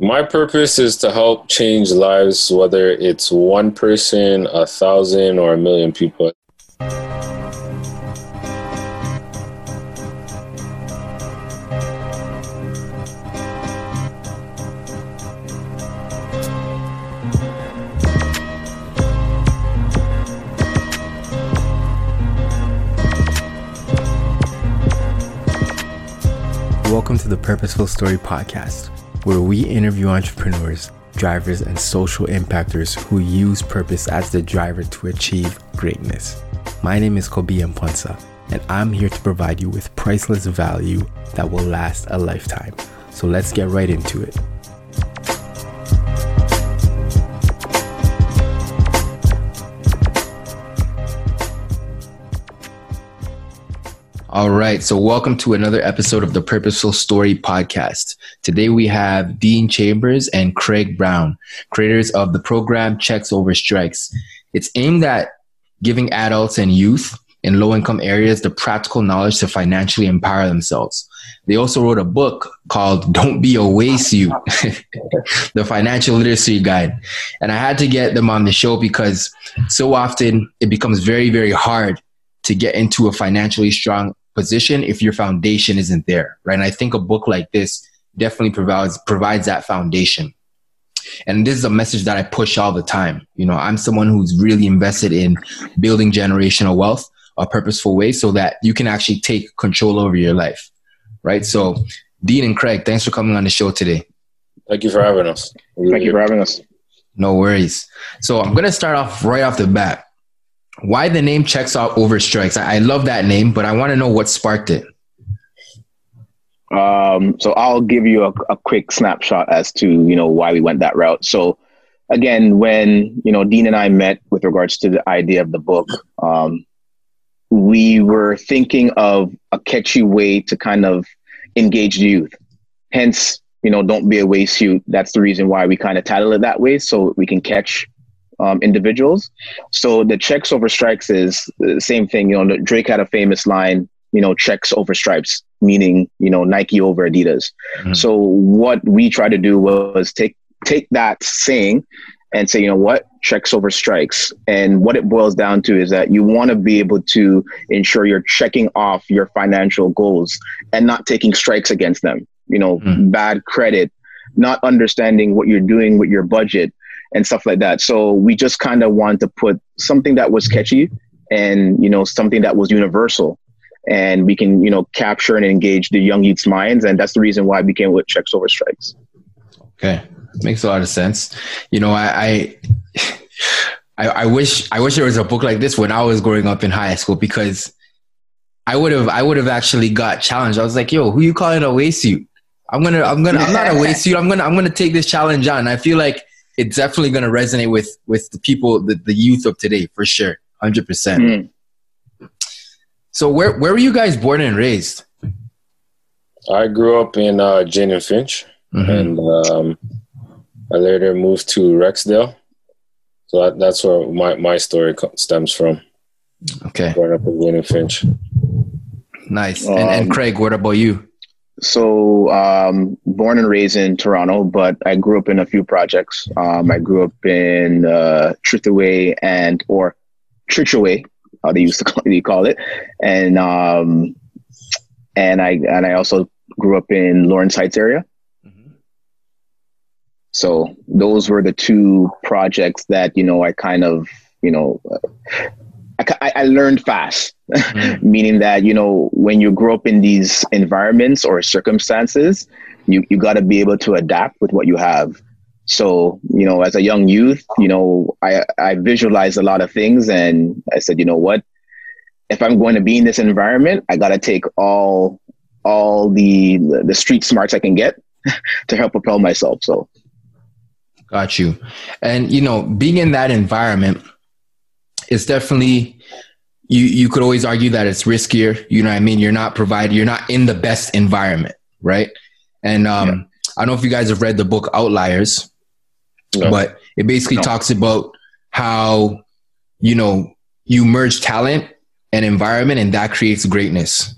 My purpose is to help change lives, whether it's one person, a thousand, or a million people. Welcome to the Purposeful Story Podcast, where we interview entrepreneurs, drivers, and social impactors who use purpose as the driver to achieve greatness. My name is Kobe Mponsa, and I'm here to provide you with priceless value that will last a lifetime. So let's get right into it. All right. So, welcome to another episode of the Purposeful Story podcast. Today we have Dean Chambers and Craig Brown, creators of the program Checks Over Strikes. It's aimed at giving adults and youth in low income areas the practical knowledge to financially empower themselves. They also wrote a book called Don't Be a Waste You, the financial literacy guide. And I had to get them on the show because so often it becomes very, very hard to get into a financially strong position if your foundation isn't there, right? And I think a book like this definitely provides provides that foundation. And this is a message that I push all the time. You know, I'm someone who's really invested in building generational wealth a purposeful way so that you can actually take control over your life. Right. So Dean and Craig, thanks for coming on the show today. Thank you for having us. Thank you for having us. No worries. So I'm gonna start off right off the bat why the name checks out over strikes I, I love that name but i want to know what sparked it um, so i'll give you a, a, quick snapshot as to you know why we went that route so again when you know dean and i met with regards to the idea of the book um, we were thinking of a catchy way to kind of engage the youth hence you know don't be a waste youth that's the reason why we kind of title it that way so we can catch um, individuals. So the checks over strikes is the same thing. You know, Drake had a famous line, you know, checks over stripes, meaning, you know, Nike over Adidas. Mm-hmm. So what we tried to do was take take that saying and say, you know what, checks over strikes. And what it boils down to is that you want to be able to ensure you're checking off your financial goals and not taking strikes against them. You know, mm-hmm. bad credit, not understanding what you're doing with your budget, and stuff like that. So we just kind of wanted to put something that was catchy and you know something that was universal and we can you know capture and engage the young youth's minds and that's the reason why I became with checks over strikes. Okay. Makes a lot of sense. You know i i i wish i wish there was a book like this when i was growing up in high school because i would have i would have actually got challenged. I was like yo who you calling a waste suit? I'm gonna i'm gonna i'm not a waste suit. I'm gonna i'm gonna take this challenge on. I feel like it's definitely going to resonate with with the people, the, the youth of today for sure, hundred mm. Percent. So where where were you guys born and raised? I grew up in uh, Jane and Finch, mm-hmm. and um, I later moved to Rexdale. So that, that's where my, my story stems from. Okay. Growing up in Jane and Finch. Nice. Um, and, and um, Craig, what about you? So, um, born and raised in Toronto, but I grew up in a few projects. Um, I grew up in uh, Trethewey and or Trichaway, how they used to call, call it, and um, and I and I also grew up in Lawrence Heights area. Mm-hmm. So those were the two projects that you know I kind of you know I, I learned fast, mm-hmm. meaning that, you know, when you grow up in these environments or circumstances, you, you got to be able to adapt with what you have. So, you know, as a young youth, you know, I, I visualized a lot of things and I said, you know what, if I'm going to be in this environment, I got to take all, all the, the street smarts I can get to help propel myself. So. Got you. And, you know, being in that environment, it's definitely you you could always argue that it's riskier. You know what I mean? You're not provided, you're not in the best environment, right? And um, yeah. I don't know if you guys have read the book Outliers, no. but it basically no. talks about how you know you merge talent and environment, and that creates greatness.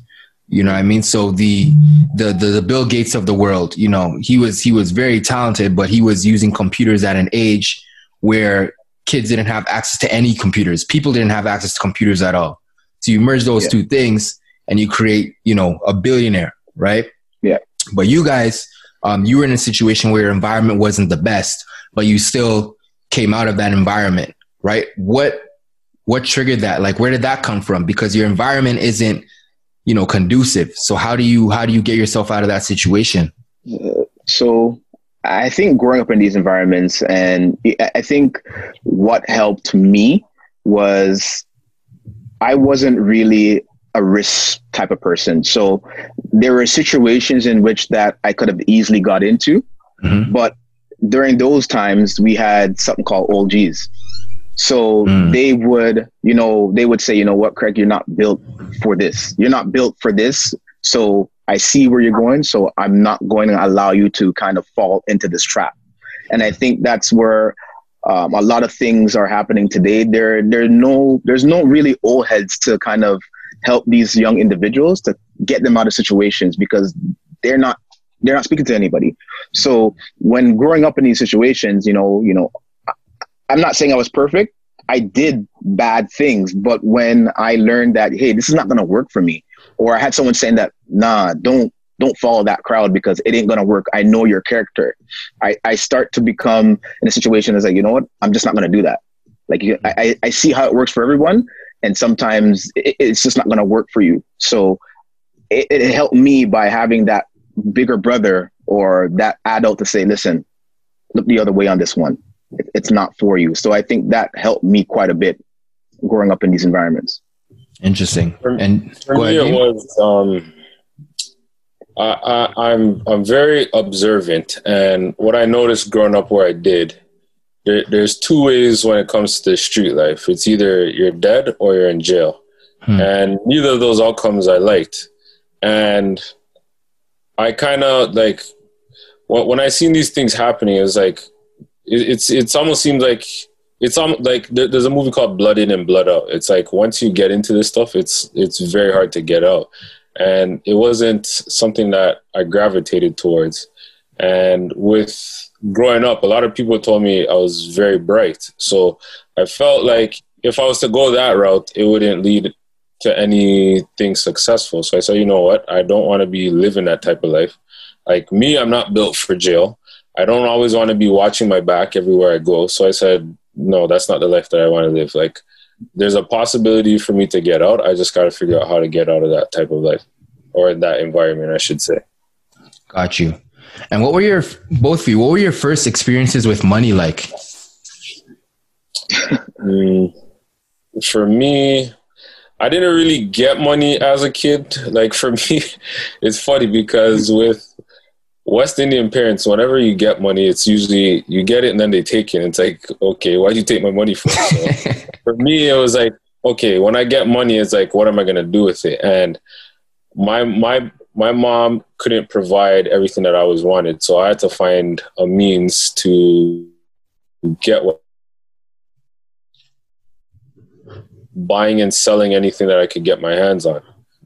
You know what I mean? So the, the the the Bill Gates of the world, you know, he was he was very talented, but he was using computers at an age where kids didn't have access to any computers. People didn't have access to computers at all. So you merge those yeah. two things and you create, you know, a billionaire, right? Yeah. But you guys, um, you were in a situation where your environment wasn't the best, but you still came out of that environment, right? What what triggered that? Like, where did that come from? Because your environment isn't you know conducive so how do you how do you get yourself out of that situation so i think growing up in these environments and i think what helped me was i wasn't really a risk type of person so there were situations in which that i could have easily got into mm-hmm. but during those times we had something called old g's so mm. they would, you know, they would say, you know what, Craig, you're not built for this. You're not built for this. So I see where you're going. So I'm not going to allow you to kind of fall into this trap. And I think that's where um, a lot of things are happening today. There, there no, there's no really old heads to kind of help these young individuals to get them out of situations because they're not, they're not speaking to anybody. So when growing up in these situations, you know, you know, I'm not saying I was perfect. I did bad things, but when I learned that, hey, this is not going to work for me, or I had someone saying that, nah, don't don't follow that crowd because it ain't gonna work. I know your character. I, I start to become in a situation that's like, you know what? I'm just not gonna do that. Like I, I see how it works for everyone, and sometimes it, it's just not gonna work for you. So it, it helped me by having that bigger brother or that adult to say, listen, look the other way on this one it's not for you. So I think that helped me quite a bit growing up in these environments. Interesting. For, and for me, ahead, it was. Um, I, I, I'm I'm very observant, and what I noticed growing up where I did, there, there's two ways when it comes to the street life. It's either you're dead or you're in jail, hmm. and neither of those outcomes I liked. And I kind of like when I seen these things happening, it's like it's it's almost seems like it's um, like there's a movie called Blood In and Blood Out. It's like once you get into this stuff, it's it's very hard to get out, and it wasn't something that I gravitated towards. And with growing up, a lot of people told me I was very bright, so I felt like if I was to go that route, it wouldn't lead to anything successful. So I said, you know what, I don't want to be living that type of life. Like me, I'm not built for jail. I don't always want to be watching my back everywhere I go. So I said, no, that's not the life that I want to live. Like, there's a possibility for me to get out. I just got to figure out how to get out of that type of life or in that environment, I should say. Got you. And what were your, both of you, what were your first experiences with money like? mm, for me, I didn't really get money as a kid. Like for me, it's funny because with West Indian parents, whenever you get money, it's usually you get it and then they take it. And it's like, okay, why'd you take my money for? So for me, it was like, okay, when I get money, it's like, what am I gonna do with it? And my my my mom couldn't provide everything that I was wanted, so I had to find a means to get what buying and selling anything that I could get my hands on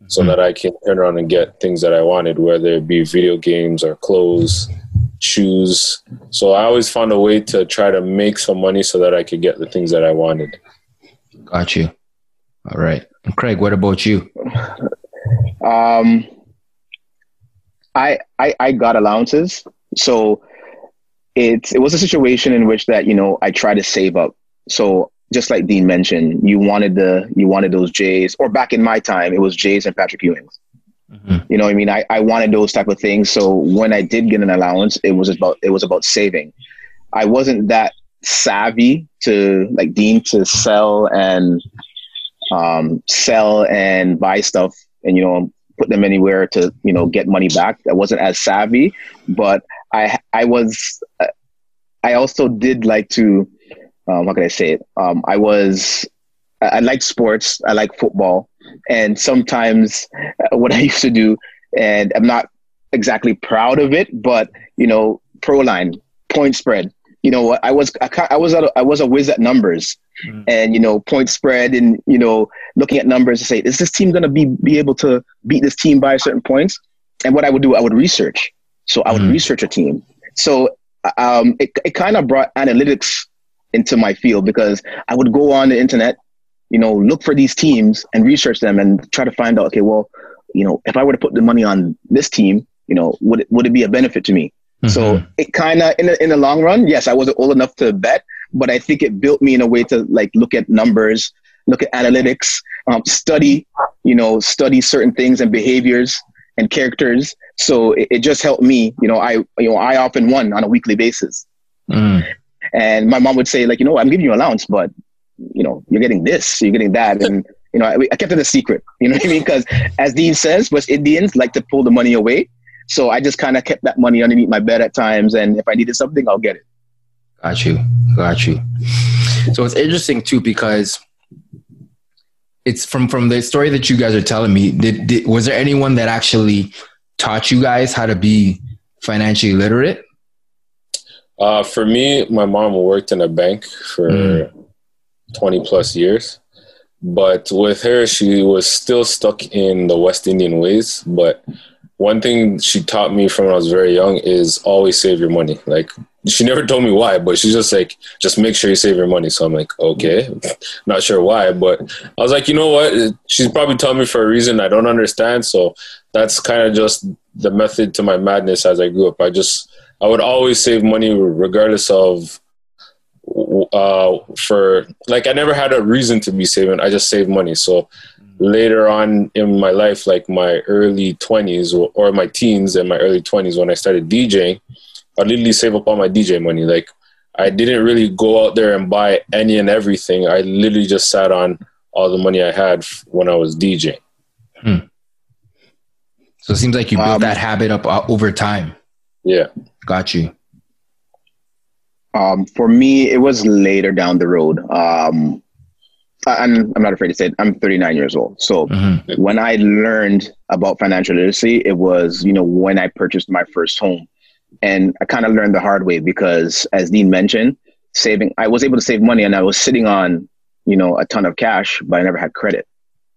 so mm-hmm. that I can turn around and get things that I wanted, whether it be video games or clothes, shoes. So I always found a way to try to make some money so that I could get the things that I wanted. Got you. All right. And Craig, what about you? Um, I, I, I got allowances. So it, it was a situation in which that, you know, I tried to save up. So just like Dean mentioned, you wanted the you wanted those Jays, or back in my time, it was Jays and Patrick Ewings. Mm-hmm. You know, I mean, I, I wanted those type of things. So when I did get an allowance, it was about it was about saving. I wasn't that savvy to like Dean to sell and um, sell and buy stuff and you know put them anywhere to you know get money back. I wasn't as savvy, but I I was I also did like to um, how can I say it? Um, I was, I, I like sports. I like football. And sometimes uh, what I used to do, and I'm not exactly proud of it, but, you know, pro line, point spread. you know, what? I was I, I was a, I was a whiz at numbers, mm. and you know, point spread, and you know, looking at numbers to say, is this team going to be be able to beat this team by certain points? And what I would do, I would research. So I would mm. research a team. So um, it it kind of brought analytics into my field because I would go on the internet, you know, look for these teams and research them and try to find out, okay, well, you know, if I were to put the money on this team, you know, would it, would it be a benefit to me? Mm-hmm. So it kind of, in the, in the long run, yes, I wasn't old enough to bet, but I think it built me in a way to like look at numbers, look at analytics, um, study, you know, study certain things and behaviors and characters. So it, it, just helped me. You know, I you know I often won on a weekly basis, mm. And my mom would say like, you know, I'm giving you allowance, but you know, you're getting this, you're getting that, and you know, I, I kept it a secret. You know what I mean? Because as Dean says, West Indians like to pull the money away. So I just kind of kept that money underneath my bed at times, and if I needed something, I'll get it. Got you, got you. So it's interesting too because it's from from the story that you guys are telling me. Did, did was there anyone that actually taught you guys how to be financially literate? Uh, for me, my mom worked in a bank for mm. twenty plus years, but with her, she was still stuck in the West Indian ways, but one thing she taught me from when I was very young is always save your money. Like she never told me why, but she's just like, just make sure you save your money. So I'm like, okay, not sure why, but I was like, you know what? She's probably telling me for a reason I don't understand. So that's kind of just the method to my madness as I grew up. I just, I would always save money regardless of, uh, for like, I never had a reason to be saving. I just save money. So later on in my life, like my early 20s or, or my teens and my early 20s when I started DJing, I literally save up all my DJ money. Like I didn't really go out there and buy any and everything. I literally just sat on all the money I had when I was DJing. Hmm. So it seems like you built um, that habit up uh, over time. Yeah. Got you. Um, for me, it was later down the road. Um, I'm, I'm not afraid to say it. I'm 39 years old. So mm-hmm. when I learned about financial literacy, it was, you know, when I purchased my first home. And I kind of learned the hard way because as Dean mentioned, saving, I was able to save money and I was sitting on, you know, a ton of cash, but I never had credit.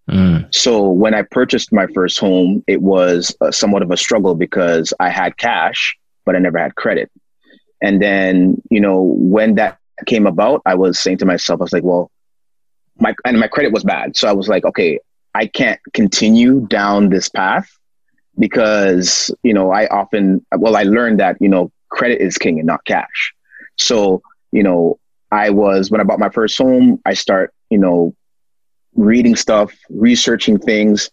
Mm. So when I purchased my first home, it was somewhat of a struggle because I had cash, but I never had credit. And then, you know, when that came about, I was saying to myself, I was like, well, my and my credit was bad. So I was like, okay, I can't continue down this path because you know I often well I learned that you know credit is king and not cash. So you know I was when I bought my first home, I start you know reading stuff, researching things,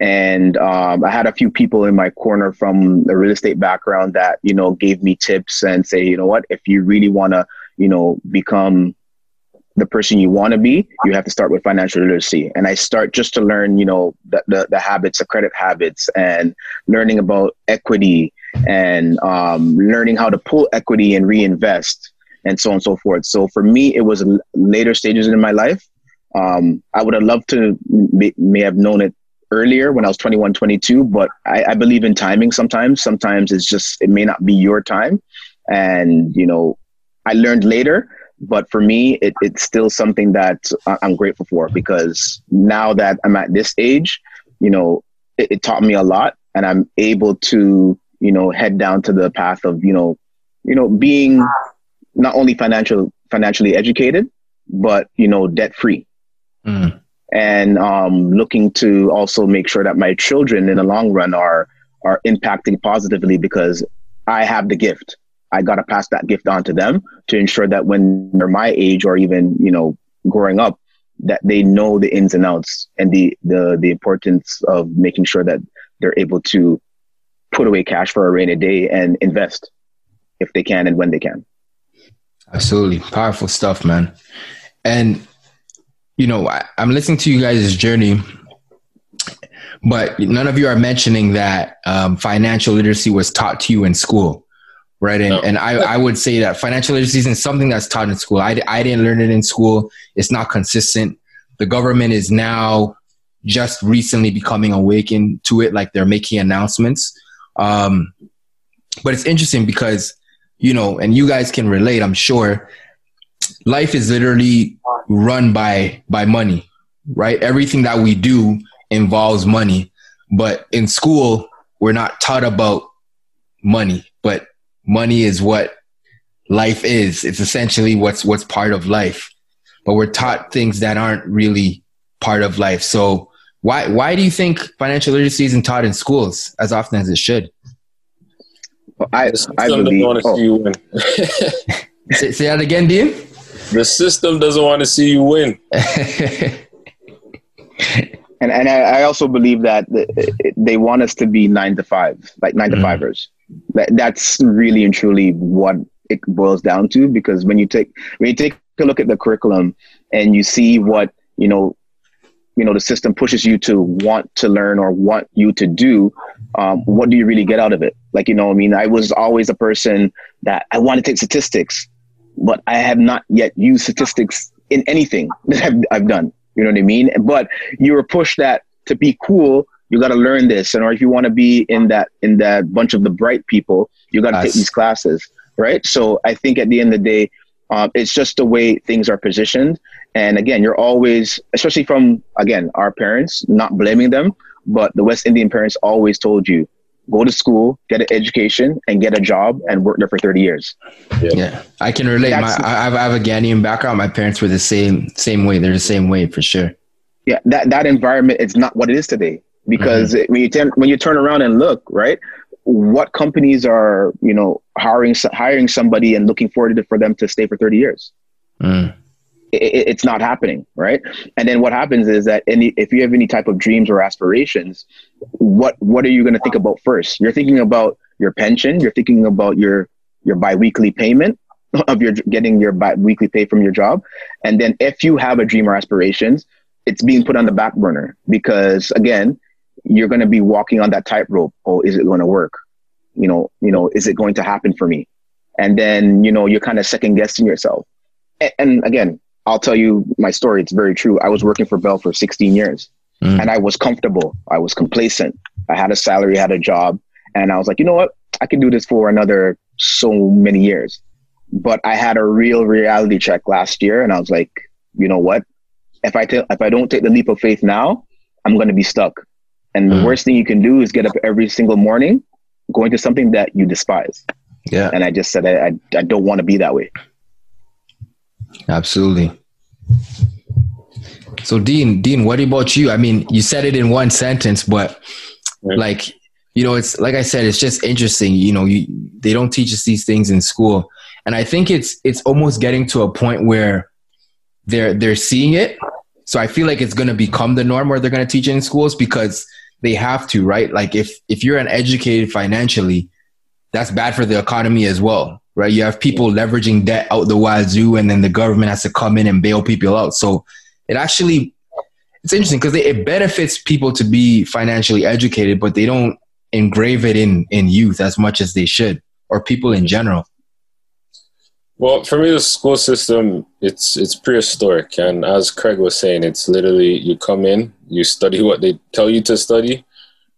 and um, I had a few people in my corner from the real estate background that you know gave me tips and say, you know what, if you really want to you know become the person you want to be, you have to start with financial literacy. And I start just to learn, you know, the, the, the habits, the credit habits, and learning about equity and um, learning how to pull equity and reinvest and so on and so forth. So for me, it was later stages in my life. Um, I would have loved to may, may have known it earlier when I was 21, 22, but I, I believe in timing sometimes. Sometimes it's just, it may not be your time. And, you know, I learned later but for me, it, it's still something that I'm grateful for because now that I'm at this age, you know, it, it taught me a lot, and I'm able to, you know, head down to the path of, you know, you know, being not only financial financially educated, but you know, debt free. Mm. And um, looking to also make sure that my children in the long run are are impacting positively because I have the gift. I got to pass that gift on to them to ensure that when they're my age or even, you know, growing up, that they know the ins and outs and the, the, the importance of making sure that they're able to put away cash for a rainy day and invest if they can and when they can. Absolutely. Powerful stuff, man. And, you know, I, I'm listening to you guys' journey but none of you are mentioning that um, financial literacy was taught to you in school right? And, no. and I, I would say that financial literacy isn't something that's taught in school. I, I didn't learn it in school. It's not consistent. The government is now just recently becoming awakened to it, like they're making announcements. Um, but it's interesting because you know, and you guys can relate, I'm sure. Life is literally run by by money, right? Everything that we do involves money. But in school, we're not taught about money, but money is what life is. It's essentially what's what's part of life. But we're taught things that aren't really part of life. So why why do you think financial literacy isn't taught in schools as often as it should? Well, I I believe. Want to oh. see you say, say that again, Dean. The system doesn't want to see you win. and and I, I, also believe that they want us to be nine to five, like 9 mm. to fivers. That, that's really and truly what it boils down to. Because when you take when you take a look at the curriculum and you see what you know, you know, the system pushes you to want to learn or want you to do. Um, what do you really get out of it? Like you know, I mean, I was always a person that I want to take statistics, but I have not yet used statistics in anything that I've, I've done. You know what I mean? But you were pushed that to be cool, you got to learn this, and or if you want to be in that in that bunch of the bright people, you got to take these classes, right? So I think at the end of the day, um, it's just the way things are positioned. And again, you're always, especially from again our parents, not blaming them, but the West Indian parents always told you go to school, get an education, and get a job and work there for 30 years. Yeah, yeah. I can relate. My, I, have, I have a Ghanaian background. My parents were the same same way. They're the same way for sure. Yeah, that, that environment is not what it is today because mm-hmm. when you turn when you turn around and look, right, what companies are you know hiring hiring somebody and looking forward to, for them to stay for 30 years? Mm it, it's not happening, right? And then what happens is that any, if you have any type of dreams or aspirations, what what are you going to think about first? You're thinking about your pension. You're thinking about your your biweekly payment of your getting your biweekly pay from your job, and then if you have a dream or aspirations, it's being put on the back burner because again, you're going to be walking on that tightrope. Oh, is it going to work? You know, you know, is it going to happen for me? And then you know, you're kind of second guessing yourself. and, and again, I'll tell you my story. It's very true. I was working for Bell for 16 years mm. and I was comfortable. I was complacent. I had a salary, had a job, and I was like, you know what? I can do this for another so many years. But I had a real reality check last year and I was like, you know what? If I t- if I don't take the leap of faith now, I'm going to be stuck. And mm. the worst thing you can do is get up every single morning going to something that you despise. Yeah. And I just said, I, I, I don't want to be that way. Absolutely. So Dean, Dean, what about you? I mean, you said it in one sentence, but like, you know, it's like I said, it's just interesting. You know, you, they don't teach us these things in school, and I think it's it's almost getting to a point where they're they're seeing it. So I feel like it's going to become the norm where they're going to teach it in schools because they have to, right? Like if if you're uneducated financially, that's bad for the economy as well right? You have people leveraging debt out the wazoo, and then the government has to come in and bail people out. So it actually it's interesting because it benefits people to be financially educated, but they don't engrave it in in youth as much as they should, or people in general. Well, for me, the school system it's it's prehistoric, and as Craig was saying, it's literally you come in, you study what they tell you to study,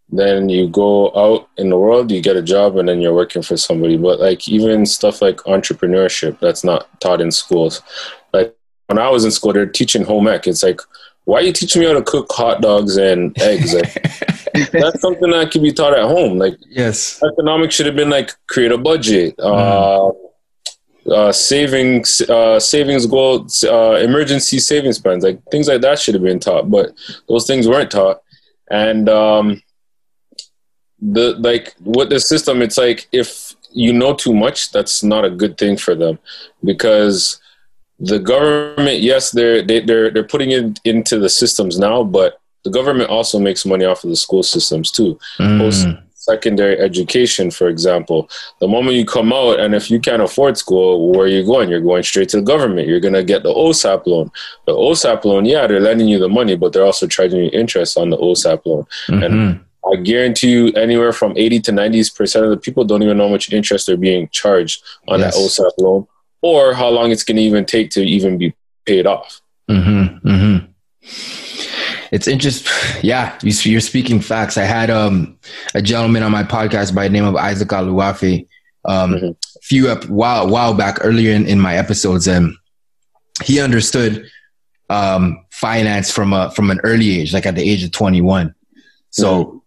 then you go out in the world, you get a job, and then you're working for somebody. But like even stuff like entrepreneurship, that's not taught in schools. Like when I was in school, they're teaching home ec. It's like, why are you teaching me how to cook hot dogs and eggs? Like, that's something that can be taught at home. Like, yes, economics should have been like create a budget. Mm. Uh, uh, savings, uh, savings goal, uh, emergency savings plans, like things like that should have been taught, but those things weren't taught. And um, the like what the system it's like if you know too much that's not a good thing for them. Because the government yes they're they, are they they're putting it into the systems now but the government also makes money off of the school systems too. Mm. post secondary education for example. The moment you come out and if you can't afford school where are you going? You're going straight to the government. You're going to get the osap loan. The osap loan yeah they're lending you the money but they're also charging you interest on the osap loan. Mm-hmm. and I guarantee you, anywhere from 80 to 90 percent of the people don't even know how much interest they're being charged on yes. that OSAP loan, or how long it's going to even take to even be paid off. Mm-hmm, mm-hmm. It's interesting. Yeah, you're speaking facts. I had um, a gentleman on my podcast by the name of Isaac Aluafe, um, mm-hmm. few up while while back earlier in, in my episodes, and he understood um, finance from a from an early age, like at the age of 21. So mm-hmm.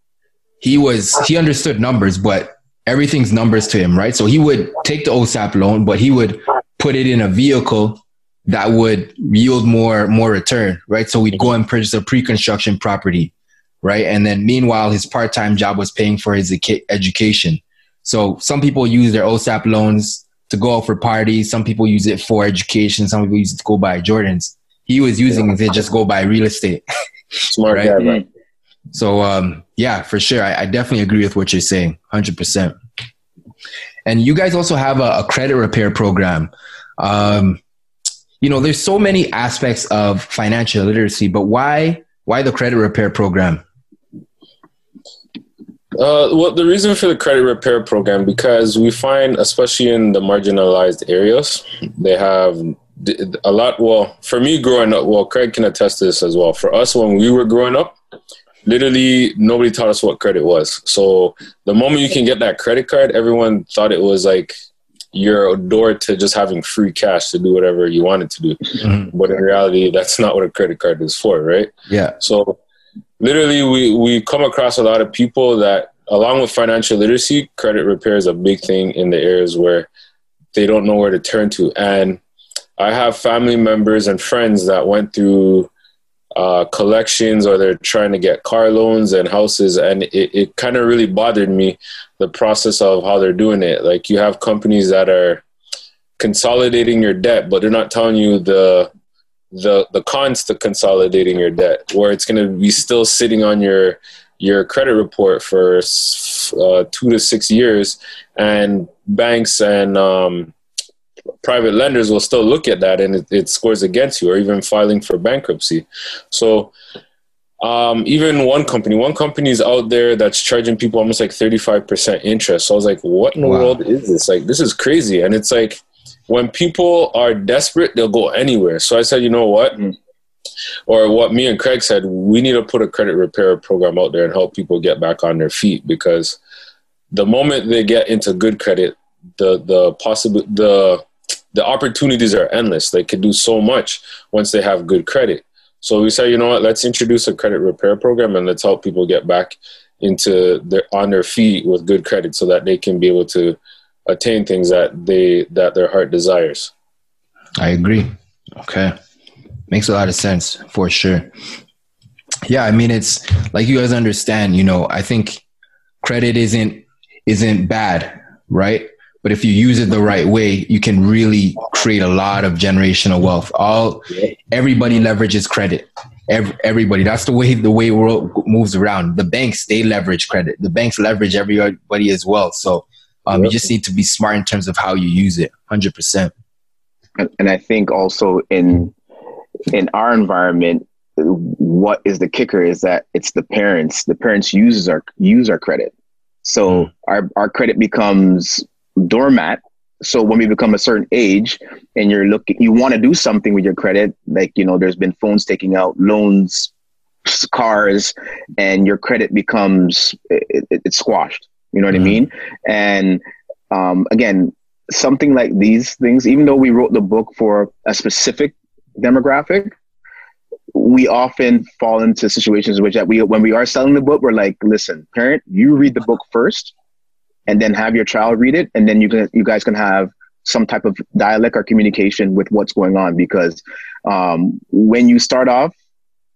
He was he understood numbers, but everything's numbers to him, right? So he would take the OSAP loan, but he would put it in a vehicle that would yield more more return, right? So we'd go and purchase a pre-construction property, right? And then meanwhile, his part-time job was paying for his education. So some people use their OSAP loans to go out for parties. Some people use it for education. Some people use it to go buy Jordans. He was using it to just go buy real estate. Smart right? guy, right? So um, yeah, for sure, I, I, definitely agree with what you're saying, hundred percent. And you guys also have a, a credit repair program. Um, you know, there's so many aspects of financial literacy, but why why the credit repair program? Uh, well, the reason for the credit repair program because we find, especially in the marginalized areas, they have a lot. Well, for me growing up, well, Craig can attest to this as well. For us, when we were growing up, literally nobody taught us what credit was. So the moment you can get that credit card, everyone thought it was like your door to just having free cash to do whatever you wanted to do. Mm-hmm. But in reality, that's not what a credit card is for, right? Yeah. So literally, we, we come across a lot of people that, along with financial literacy, credit repair is a big thing in the areas where they don't know where to turn to. And I have family members and friends that went through uh, collections or they're trying to get car loans and houses. And it, it kind of really bothered me the process of how they're doing it. Like you have companies that are consolidating your debt, but they're not telling you the the the cons to consolidating your debt, where it's going to be still sitting on your your credit report for uh, two to six years, and banks and um, private lenders will still look at that and it, it scores against you or even filing for bankruptcy. So um, even one company, one company is out there that's charging people almost like 35% interest. So I was like, what in the wow. world is this? Like, this is crazy. And it's like, when people are desperate, they'll go anywhere. So I said, you know what? Mm-hmm. Or what me and Craig said, we need to put a credit repair program out there and help people get back on their feet because the moment they get into good credit, the the possible the the opportunities are endless. They could do so much once they have good credit. So we say, you know what, let's introduce a credit repair program and let's help people get back into their on their feet with good credit so that they can be able to attain things that they that their heart desires. I agree. Okay. Makes a lot of sense for sure. Yeah, I mean it's like you guys understand, you know, I think credit isn't isn't bad, right? But if you use it the right way, you can really create a lot of generational wealth. All everybody leverages credit. Every, everybody. That's the way the way world moves around. The banks they leverage credit. The banks leverage everybody as well. So um, you just need to be smart in terms of how you use it. Hundred percent. And I think also in in our environment, what is the kicker is that it's the parents. The parents uses our use our credit. So mm. our, our credit becomes doormat. So when we become a certain age and you're looking, you want to do something with your credit, like, you know, there's been phones taking out loans, cars, and your credit becomes, it, it, it's squashed. You know what mm-hmm. I mean? And um, again, something like these things, even though we wrote the book for a specific demographic, we often fall into situations which that we when we are selling the book, we're like, listen, parent, you read the book first and then have your child read it and then you can you guys can have some type of dialect or communication with what's going on because um, when you start off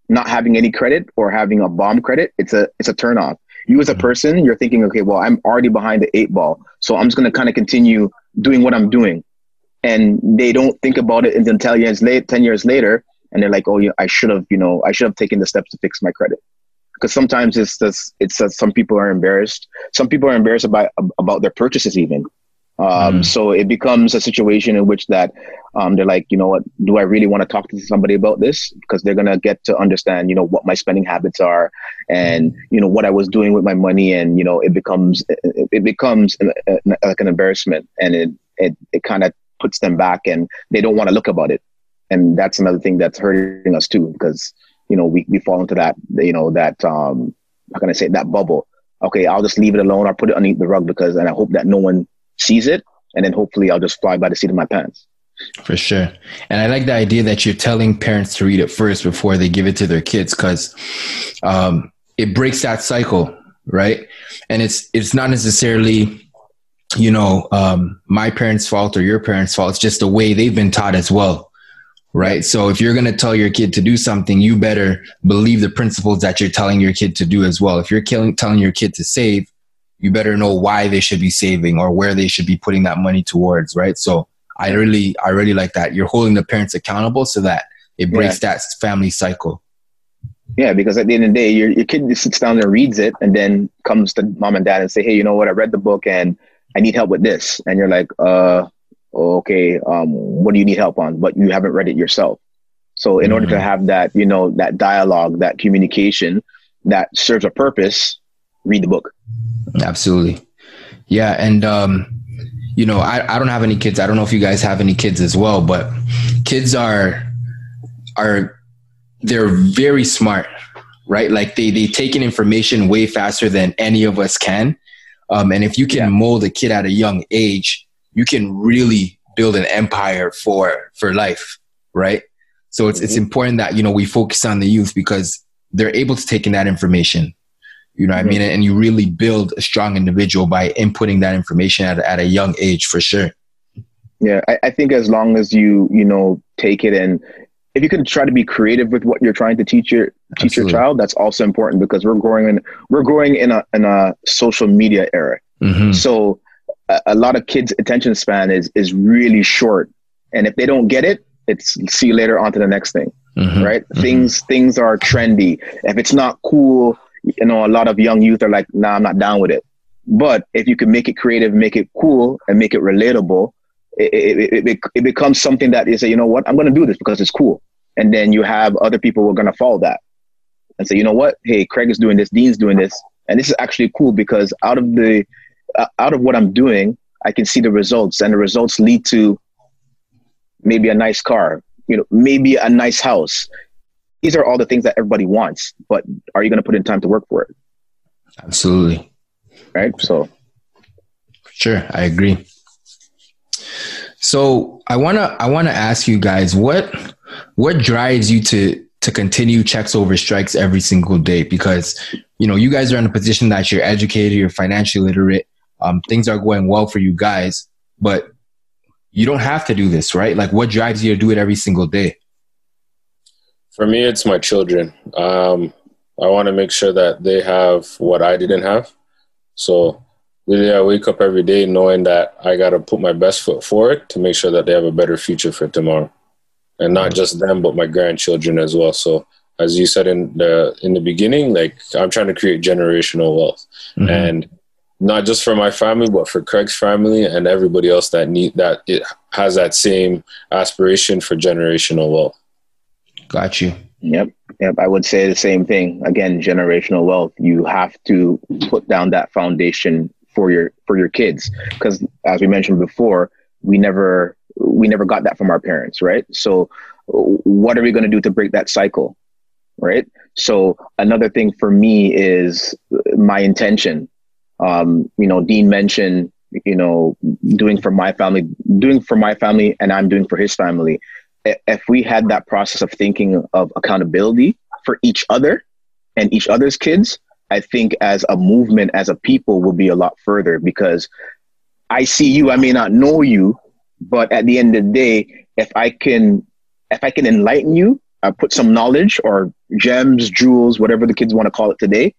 not having any credit or having a bomb credit it's a it's a turn off. You as a mm-hmm. person you're thinking okay well i'm already behind the eight ball so i'm just going to kind of continue doing what i'm doing. And they don't think about it until 10 years late 10 years later and they're like oh yeah i should have you know i should have taken the steps to fix my credit because sometimes it's just it's that some people are embarrassed. Some people are embarrassed about about their purchases even. Um, mm. So it becomes a situation in which that um, they're like, you know what, do I really want to talk to somebody about this? Because they're gonna get to understand, you know, what my spending habits are, and you know what I was doing with my money, and you know, it becomes it, it becomes an, like an embarrassment, and it it, it kind of puts them back, and they don't want to look about it, and that's another thing that's hurting us too, because you know, we, we fall into that, you know, that, um, how can I say that bubble? Okay, I'll just leave it alone. I'll put it underneath the rug because, and I hope that no one sees it, and then hopefully I'll just fly by the seat of my pants. For sure. And I like the idea that you're telling parents to read it first before they give it to their kids because um, it breaks that cycle, right? And it's it's not necessarily you know um, my parents' fault or your parents' fault. It's just the way they've been taught as well, right? So if you're going to tell your kid to do something, you better believe the principles that you're telling your kid to do as well. If you're killing, telling your kid to save, you better know why they should be saving or where they should be putting that money towards, right? So I really, I really like that. You're holding the parents accountable so that it breaks yeah. that family cycle. Yeah, because at the end of the day, your, your kid sits down and reads it and then comes to mom and dad and say, Hey, you know what? I read the book and I need help with this. And you're like, uh, okay, um, what do you need help on? But you haven't read it yourself. So in mm-hmm. order to mm-hmm. have that, you know, that dialogue, that communication that serves a purpose, read the book. Absolutely. Yeah. And, um, you know, I, I don't have any kids. I don't know if you guys have any kids as well, but kids are are they're very smart, right? Like they they take in information way faster than any of us can. Um, and if you can yeah. mold a kid at a young age, you can really build an empire for for life, right? So it's mm-hmm. it's important that you know we focus on the youth because they're able to take in that information you know what mm-hmm. I mean? And you really build a strong individual by inputting that information at, at a young age for sure. Yeah, I, I think as long as you, you know, take it and if you can try to be creative with what you're trying to teach your teach Absolutely. your child, that's also important because we're growing in we're growing in a in a social media era. Mm-hmm. So a, a, lot of kids' attention span is is really short, and if they don't get it, it's see you later on to the next thing. Mm-hmm. Right? Mm-hmm. Things things are trendy. If it's not cool, you know, a lot of young youth are like, nah, I'm not down with it. But if you can make it creative, make it cool, and make it relatable, it, it, it, it becomes something that you say, you know what, I'm going to do this because it's cool. And then you have other people who are going to follow that and say, you know what, hey, Craig is doing this, Dean's doing this, and this is actually cool because out of the uh, out of what I'm doing, I can see the results, and the results lead to maybe a nice car, you know, maybe a nice house, these are all the things that everybody wants, but are you going to put in time to work for it? Absolutely. Right. So, sure, I agree. So I wanna I wanna ask you guys what what drives you to to continue checks over strikes every single day because you know you guys are in a position that you're educated, you're financially literate, um, things are going well for you guys, but you don't have to do this, right? Like what drives you to do it every single day? For me, it's my children. Um, I want to make sure that they have what I didn't have. So really, I wake up every day knowing that I got to put my best foot forward to make sure that they have a better future for tomorrow, and not just them, but my grandchildren as well. So as you said in the in the beginning, like I'm trying to create generational wealth, mm-hmm. and not just for my family, but for Craig's family and everybody else that need that it has that same aspiration for generational wealth. Got you. Yep. Yep. I would say the same thing. Again, generational wealth. You have to put down that foundation for your for your kids because as we mentioned before, we never we never got that from our parents, right? So what are we going to do to break that cycle? Right? So another thing for me is my intention. Um, you know, Dean mentioned, you know, doing for my family, doing for my family and I'm doing for his family. If we had that process of thinking of accountability for each other and each other's kids, I think as a movement, as a people, will be a lot further because I see you, I may not know you, but at the end of the day, if I can, if I can enlighten you, uh, put some knowledge or gems, jewels, whatever the kids want to call it today,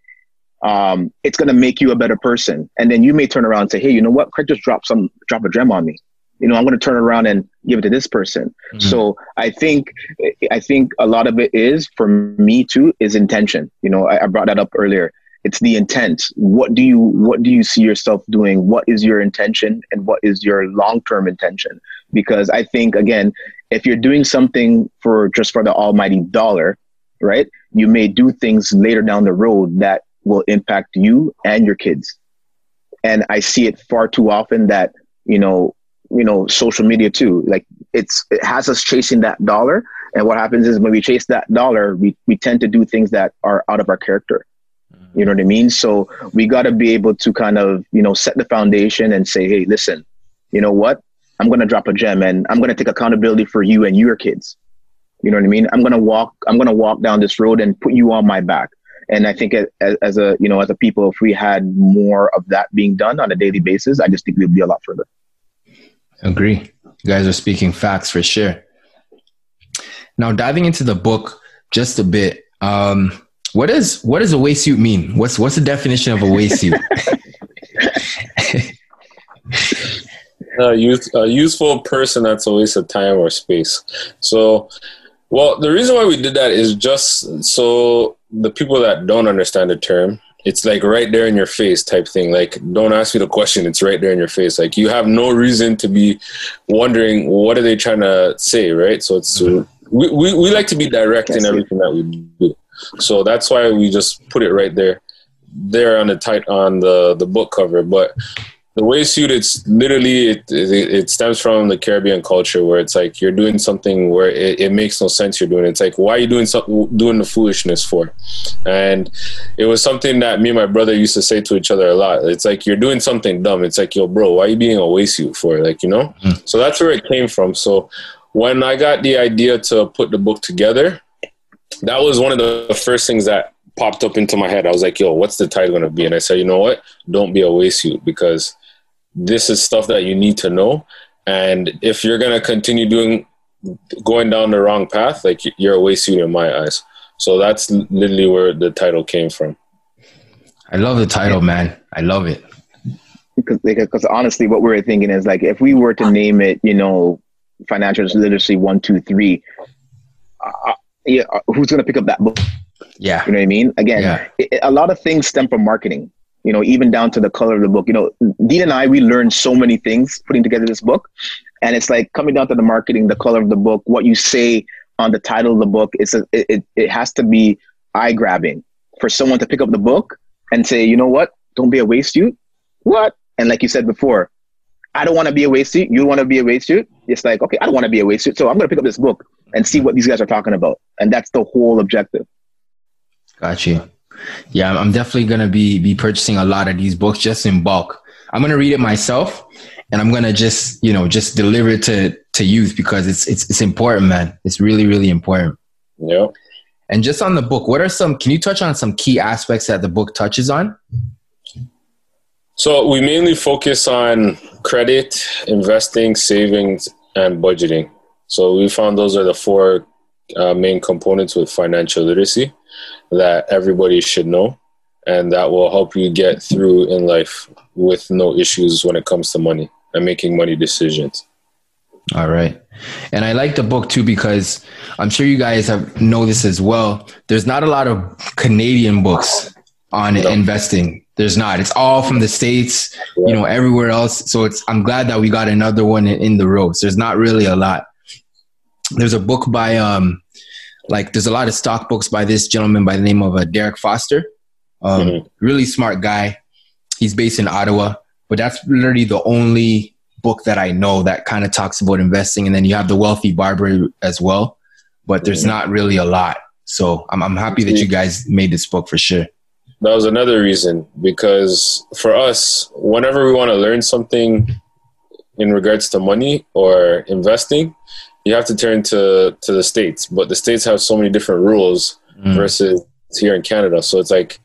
um, it's going to make you a better person. And then you may turn around and say, Hey, you know what? Craig just dropped some, drop a gem on me you know, I'm going to turn around and give it to this person. Mm-hmm. So I think, I think a lot of it is for me too, is intention. You know, I, I brought that up earlier. It's the intent. What do you, what do you see yourself doing? What is your intention and what is your long-term intention? Because I think again, if you're doing something for just for the almighty dollar, right? You may do things later down the road that will impact you and your kids. And I see it far too often that, you know, you know social media too like it's it has us chasing that dollar and what happens is when we chase that dollar we, we tend to do things that are out of our character mm-hmm. you know what i mean so we got to be able to kind of you know set the foundation and say hey listen you know what? I'm going to drop a gem and I'm going to take accountability for you and your kids. You know what I mean? I'm going to walk, I'm going to walk down this road and put you on my back. And I think as, as a, you know, as a people, if we had more of that being done on a daily basis, I just think we'd be a lot further. Agree. You guys are speaking facts for sure. Now diving into the book just a bit, um, what does what does a waist suit mean? What's what's the definition of a waist suit? a, use, a useful person that's a waste of time or space. So, well, the reason why we did that is just so the people that don't understand the term, it's like right there in your face type thing. Like, don't ask me the question; it's right there in your face. Like, you have no reason to be wondering what are they trying to say, right? So it's mm-hmm. we, we we like to be direct in everything that we do. So that's why we just put it right there, there on the tight on the the book cover. But the waist suit it's literally it, it, it, stems from the caribbean culture where it's like you're doing something where it, it, makes no sense you're doing it. it's like why are you doing something doing the foolishness for and it was something that me and my brother used to say to each other a lot it's like you're doing something dumb it's like yo bro why are you being a waist suit for like you know mm. so that's where it came from so when i got the idea to put the book together that was one of the first things that popped up into my head. I was like, yo, what's the title going to be? And I said, you know what? Don't be a waist suit because this is stuff that you need to know. And if you're going to continue doing, going down the wrong path, like you're a waste suit in my eyes. So that's literally where the title came from. I love the title, man. I love it. Because, because honestly, what we were thinking is like, if we were to name it, you know, financial literacy one, two, three, uh, yeah, uh, who's going to pick up that book? Yeah. You know what I mean? Again, yeah. it, a lot of things stem from marketing you know, even down to the color of the book. You know, Dean and I, we learned so many things putting together this book. And it's like coming down to the marketing, the color of the book, what you say on the title of the book. It's a, it, it has to be eye grabbing for someone to pick up the book and say, you know what? Don't be a waste suit. What? And like you said before, I don't want to be a waste suit. You want to be a waste suit. It's like, okay, I don't want to be a waste suit. So I'm going to pick up this book and see what these guys are talking about. And that's the whole objective. Got you. Yeah, I'm definitely gonna be be purchasing a lot of these books just in bulk. I'm gonna read it myself, and I'm gonna just you know just deliver it to to youth because it's it's it's important, man. It's really really important. Yeah. And just on the book, what are some? Can you touch on some key aspects that the book touches on? So we mainly focus on credit, investing, savings, and budgeting. So we found those are the four uh, main components with financial literacy that everybody should know and that will help you get through in life with no issues when it comes to money and making money decisions. All right. And I like the book too because I'm sure you guys have know this as well. There's not a lot of Canadian books on no. investing. There's not. It's all from the states, yeah. you know, everywhere else. So it's I'm glad that we got another one in, in the ropes. There's not really a lot. There's a book by um like there's a lot of stock books by this gentleman by the name of uh, Derek Foster. Um, mm-hmm. Really smart guy. He's based in Ottawa, but that's literally the only book that I know that kind of talks about investing. And then you have the Wealthy Barber as well, but there's mm-hmm. not really a lot. So I'm, I'm happy that you guys made this book for sure. That was another reason because for us, whenever we want to learn something in regards to money or investing, you have to turn to to the states, but the states have so many different rules mm. versus here in Canada. So it's like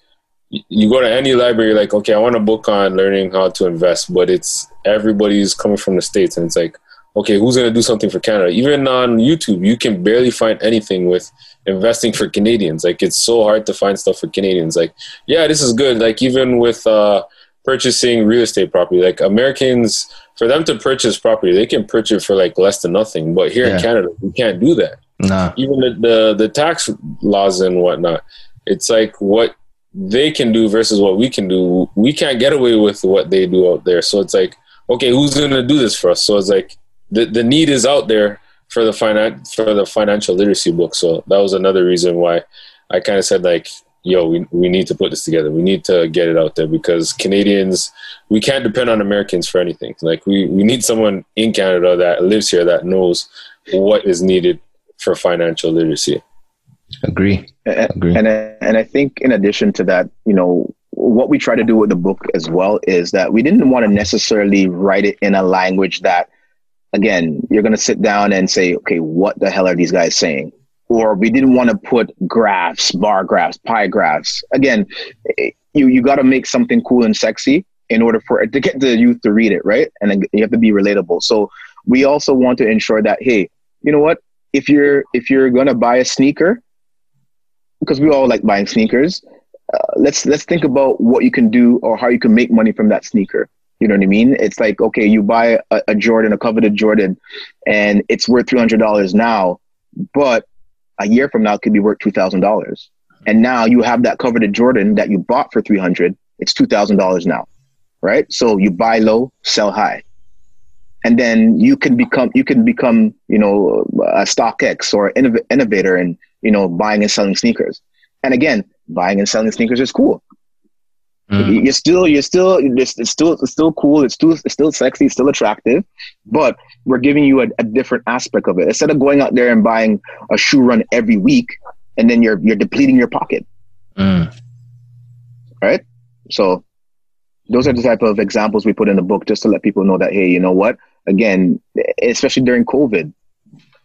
you go to any library, like okay, I want a book on learning how to invest, but it's everybody's coming from the states, and it's like okay, who's gonna do something for Canada? Even on YouTube, you can barely find anything with investing for Canadians. Like it's so hard to find stuff for Canadians. Like yeah, this is good. Like even with uh, purchasing real estate property, like Americans for them to purchase property, they can purchase for like less than nothing. But here yeah. in Canada, we can't do that. Nah. Even the, the, the tax laws and whatnot, it's like what they can do versus what we can do. We can't get away with what they do out there. So it's like, okay, who's going to do this for us? So it's like the the need is out there for the finan- for the financial literacy book. So that was another reason why I kind of said like yo, we, we need to put this together. We need to get it out there because Canadians, we can't depend on Americans for anything. Like we, we need someone in Canada that lives here that knows what is needed for financial literacy. Agree. Agree. And, and, and I think in addition to that, you know, what we try to do with the book as well is that we didn't want to necessarily write it in a language that, again, you're going to sit down and say, okay, what the hell are these guys saying? Or we didn't want to put graphs, bar graphs, pie graphs. Again, you you got to make something cool and sexy in order for it to get the youth to read it, right? And then you have to be relatable. So we also want to ensure that, hey, you know what? If you're if you're gonna buy a sneaker, because we all like buying sneakers, uh, let's let's think about what you can do or how you can make money from that sneaker. You know what I mean? It's like okay, you buy a, a Jordan, a coveted Jordan, and it's worth three hundred dollars now, but a year from now could be worth two thousand dollars. And now you have that coveted Jordan that you bought for three hundred. It's two thousand dollars now, right? So you buy low, sell high, and then you can become you can become you know a StockX or innov- innovator and you know buying and selling sneakers. And again, buying and selling sneakers is cool. Mm. You're still, you're still, it's, still, it's still cool. It's still, it's still sexy. It's still attractive, but we're giving you a, a, different aspect of it. Instead of going out there and buying a shoe run every week, and then you're you're depleting your pocket. Mm. Right. So, those are the type of examples we put in the book just to let people know that hey, you know what? Again, especially during COVID,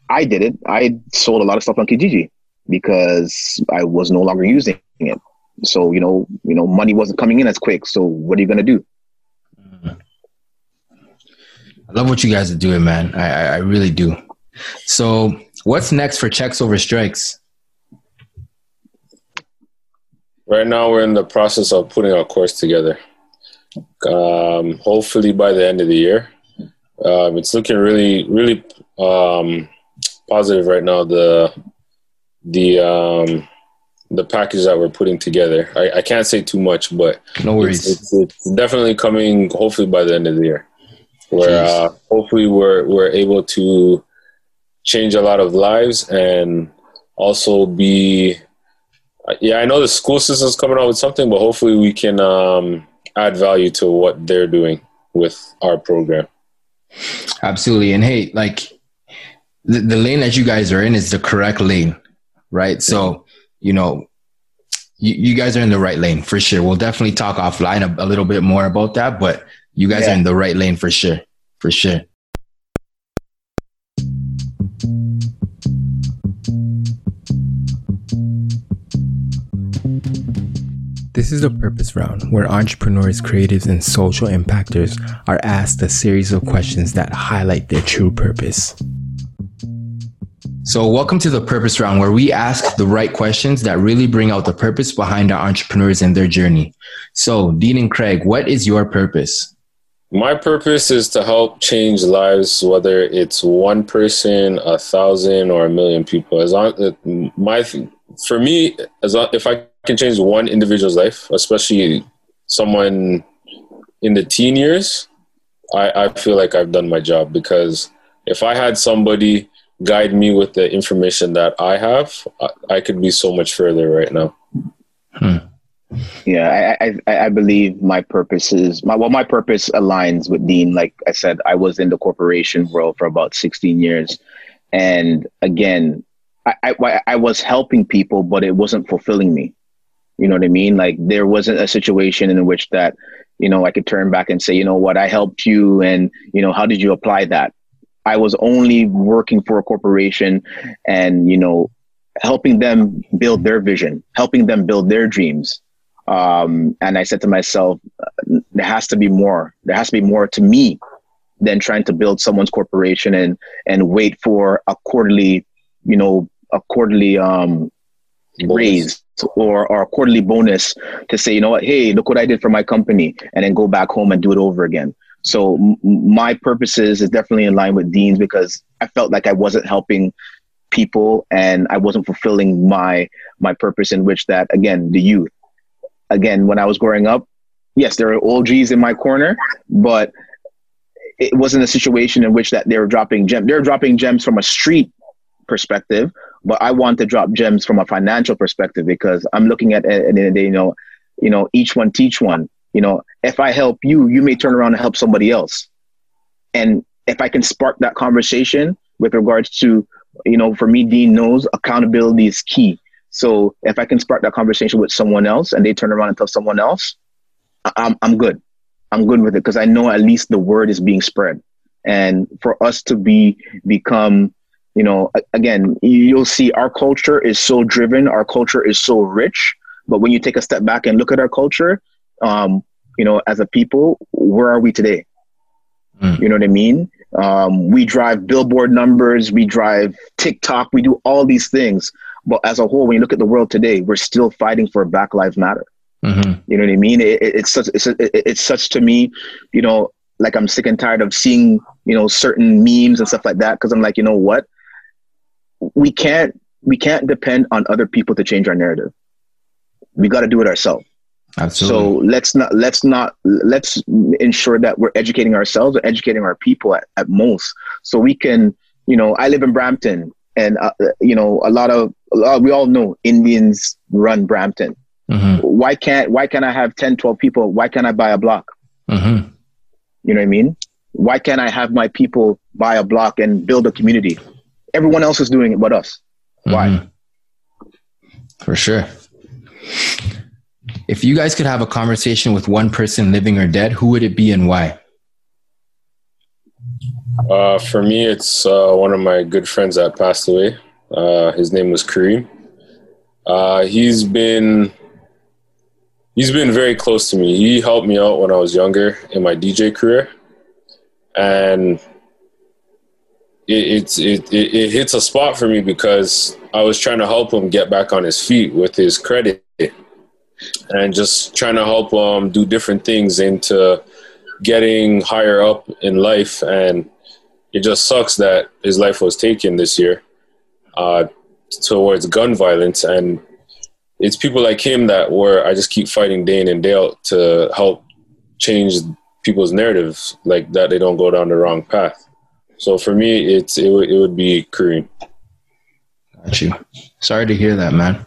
I did it. I sold a lot of stuff on Kijiji because I was no longer using it. So you know, you know, money wasn't coming in as quick. So what are you gonna do? I love what you guys are doing, man. I, I really do. So what's next for checks over strikes? Right now, we're in the process of putting our course together. Um, hopefully, by the end of the year, um, it's looking really, really um, positive right now. The the um, the package that we're putting together. I, I can't say too much, but no worries. It's, it's, it's, definitely coming. Hopefully by the end of the year, where uh, hopefully we're we're able to change a lot of lives and also be. Yeah, I know the school system's coming out with something, but hopefully we can um, add value to what they're doing with our program. Absolutely, and hey, like the, the lane that you guys are in is the correct lane right? So, you know, you, you guys are in the right lane for sure. We'll definitely talk offline a, a little bit more about that, but you guys yeah. are in the right lane for sure. For sure. This is the Purpose Round, where entrepreneurs, creatives, and social impactors are asked a series of questions that highlight their true purpose. So, welcome to the Purpose Round, where we ask the right questions that really bring out the purpose behind our entrepreneurs and their journey. So, Dean and Craig, what is your purpose? My purpose is to help change lives, whether it's one person, a thousand, or a million people. As long uh, my for me, as if I can change one individual's life, especially someone in the teen years, I, I feel like I've done my job because if I had somebody guide me with the information that I have, I, I could be so much further right now. Hmm. Yeah, I, I, I believe my purpose is my well my purpose aligns with Dean. Like I said, I was in the corporation world for about 16 years, and again, I, I, I was helping people, but it wasn't fulfilling me. You know what I mean? Like there wasn't a situation in which that you know I could turn back and say, you know what, I helped you, and you know how did you apply that? I was only working for a corporation and, you know, helping them build their vision, helping them build their dreams. Um, and I said to myself, there has to be more. There has to be more to me than trying to build someone's corporation and and wait for a quarterly, you know, a quarterly um, raise or or a quarterly bonus to say, you know what, hey, look what I did for my company, and then go back home and do it over again. So m- my purposes is definitely in line with Dean's because I felt like I wasn't helping people and I wasn't fulfilling my my purpose in which that again the youth. Again, when I was growing up, yes, there are OGs in my corner, but it wasn't a situation in which that they were dropping gems. They're dropping gems from a street perspective, but I want to drop gems from a financial perspective because I'm looking at it and you know, you know, each one teach one. You know, if I help you, you may turn around and help somebody else. And if I can spark that conversation with regards to, you know, for me, Dean knows accountability is key. So if I can spark that conversation with someone else and they turn around and tell someone else, I'm I'm good. I'm good with it because I know at least the word is being spread. And for us to be become, you know, again, you'll see our culture is so driven, our culture is so rich. But when you take a step back and look at our culture, um, you know, as a people, where are we today? Mm. You know what I mean? Um, we drive billboard numbers, we drive TikTok, we do all these things. But as a whole, when you look at the world today, we're still fighting for Black Lives Matter. Mm-hmm. You know what I mean? It, it, it's such it's, it's such to me, you know, like I'm sick and tired of seeing you know certain memes and stuff like that because I'm like, you know what? We can't we can't depend on other people to change our narrative. We got to do it ourselves. Absolutely. So let's not let's not let's ensure that we're educating ourselves or educating our people at, at most, so we can. You know, I live in Brampton, and uh, you know, a lot of uh, we all know Indians run Brampton. Mm-hmm. Why can't why can't I have 10, 12 people? Why can't I buy a block? Mm-hmm. You know what I mean? Why can't I have my people buy a block and build a community? Everyone else is doing it but us. Why? Mm-hmm. For sure. If you guys could have a conversation with one person living or dead, who would it be and why? Uh, for me, it's uh, one of my good friends that passed away. Uh, his name was Kareem. Uh, he's been he's been very close to me. He helped me out when I was younger in my DJ career, and it, it, it, it hits a spot for me because I was trying to help him get back on his feet with his credit, and just trying to help him do different things into getting higher up in life. And it just sucks that his life was taken this year uh, towards gun violence and it's people like him that where I just keep fighting day in and day out to help change people's narratives like that they don't go down the wrong path. So for me, it's it, w- it would be Kareem. Got you. Sorry to hear that, man.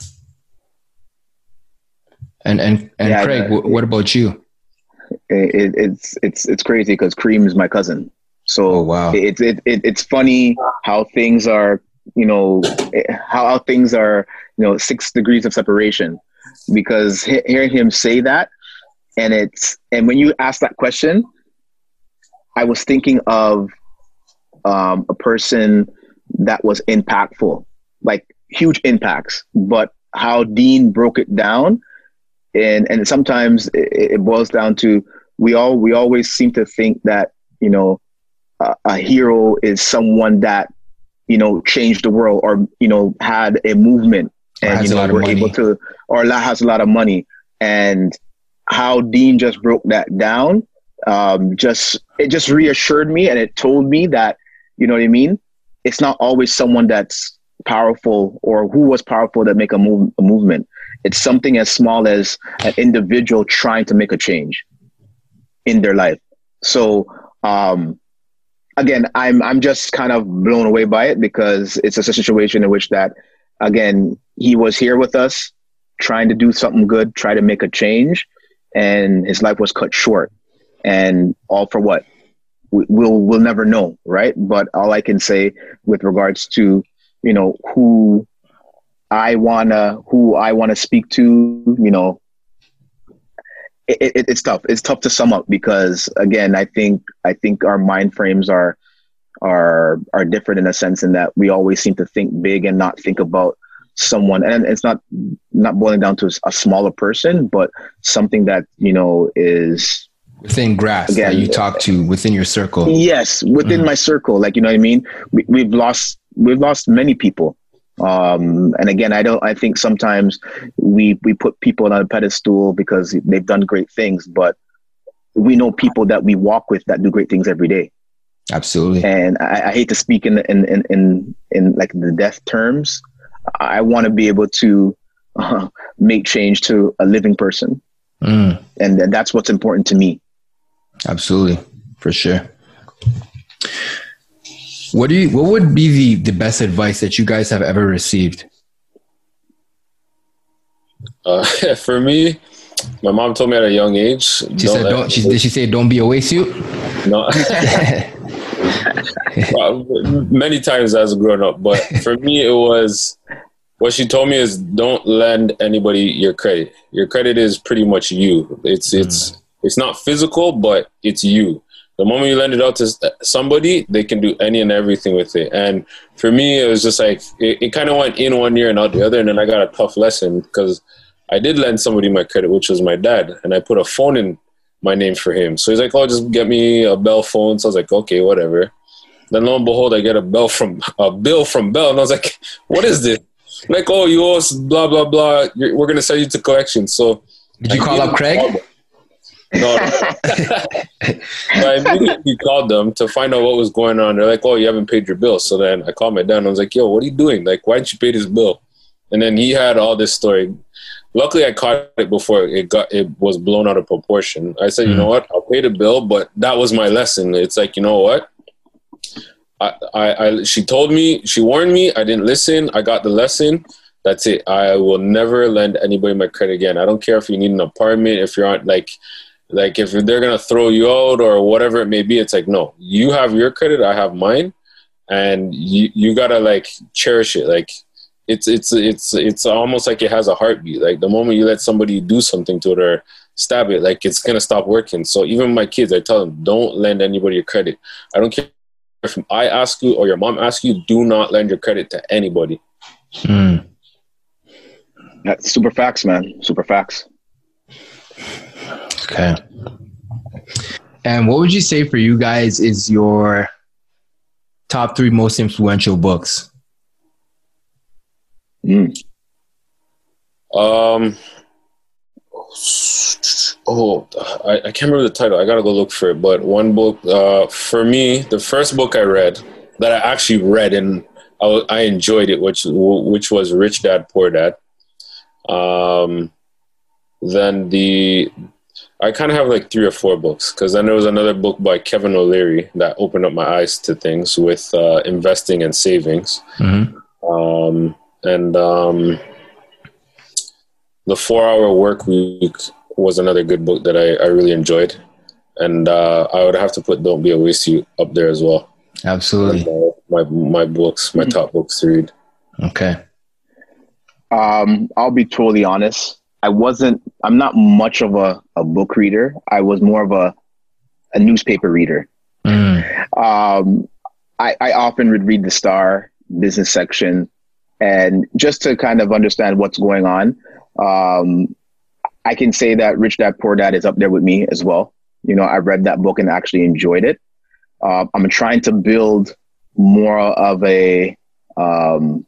And and and yeah, Craig, what about you? It, it's it's it's crazy because Kareem is my cousin. So oh, wow, it's it, it, it's funny how things are. You know how, how things are you know six degrees of separation because hearing him say that and it's and when you ask that question i was thinking of um, a person that was impactful like huge impacts but how dean broke it down and and sometimes it, it boils down to we all we always seem to think that you know a, a hero is someone that you know changed the world or you know had a movement and you know we're able to or has a lot of money. And how dean just broke that down um, just it just reassured me and it told me that you know what i mean? It's not always someone that's powerful or who was powerful that make a, move, a movement it's something as small as an individual trying to make a change in their life so um, again i'm i'm just kind of blown away by it because it's a situation in which that again, he was here with us trying to do something good, try to make a change, and his life was cut short. And all for what? We'll we'll never know, right? But all I can say with regards to you know who I wanna who I wanna speak to, you know, it, it, it's tough. It's tough to sum up because again, I think I think our mind frames are are are different in a sense in that we always seem to think big and not think about someone. And it's not not boiling down to a smaller person but something that you know is within grasp again, that you talk to within your circle. Yes within mm. my circle. Like you know what i mean? We, we've lost we've lost many people um, and again i don't i think sometimes we we put people on a pedestal because they've done great things but we know people that we walk with that do great things every day Absolutely. And I, I hate to speak in, in, in, in, in like the death terms. I want to be able to uh, make change to a living person. Mm. And that's what's important to me. Absolutely. For sure. What do you, what would be the, the best advice that you guys have ever received? Uh, for me, my mom told me at a young age. She said, "Don't." She, did she say, "Don't be a waste suit"? No. many times as a grown up, but for me, it was what she told me is don't lend anybody your credit. Your credit is pretty much you. It's mm. it's it's not physical, but it's you. The moment you lend it out to somebody, they can do any and everything with it. And for me, it was just like it, it kind of went in one year and out the other, and then I got a tough lesson because I did lend somebody my credit, which was my dad, and I put a phone in my name for him. So he's like, "Oh, just get me a Bell phone." So I was like, "Okay, whatever." Then lo and behold, I get a bill from a bill from Bell, and I was like, "What is this?" Like, "Oh, you owe us blah blah blah. You're, we're gonna send you to collection." So did you I call up Craig? No. I immediately called them to find out what was going on. They're like, "Oh, you haven't paid your bill." So then I called my dad. and I was like, "Yo, what are you doing? Like, why didn't you pay this bill?" And then he had all this story. Luckily, I caught it before it got it was blown out of proportion. I said, mm. "You know what? I'll pay the bill," but that was my lesson. It's like, you know what? I, I, I she told me, she warned me. I didn't listen. I got the lesson. That's it. I will never lend anybody my credit again. I don't care if you need an apartment, if you're on like like if they're gonna throw you out or whatever it may be, it's like no, you have your credit, I have mine, and you you gotta like cherish it. Like it's it's it's it's almost like it has a heartbeat. Like the moment you let somebody do something to it or stab it, like it's gonna stop working. So even my kids, I tell them, don't lend anybody your credit. I don't care if I ask you or your mom asks you, do not lend your credit to anybody. Mm. That's super facts, man. Super facts. Okay. And what would you say for you guys is your top three most influential books? Mm. Um. Oh, I, I can't remember the title. I gotta go look for it. But one book, uh, for me, the first book I read that I actually read and I, I enjoyed it, which which was Rich Dad Poor Dad. Um, then the I kind of have like three or four books because then there was another book by Kevin O'Leary that opened up my eyes to things with uh, investing and savings. Mm-hmm. Um, and um, the Four Hour Work Week was another good book that I, I really enjoyed, and uh, I would have to put Don't Be a Waste You up there as well. Absolutely, my my books, my mm-hmm. top books to read. Okay. Um, I'll be totally honest. I wasn't. I'm not much of a, a book reader. I was more of a a newspaper reader. Mm. Um, I, I often would read the Star business section, and just to kind of understand what's going on. Um, I can say that Rich Dad Poor Dad is up there with me as well. You know, I read that book and actually enjoyed it. Uh, I'm trying to build more of a um,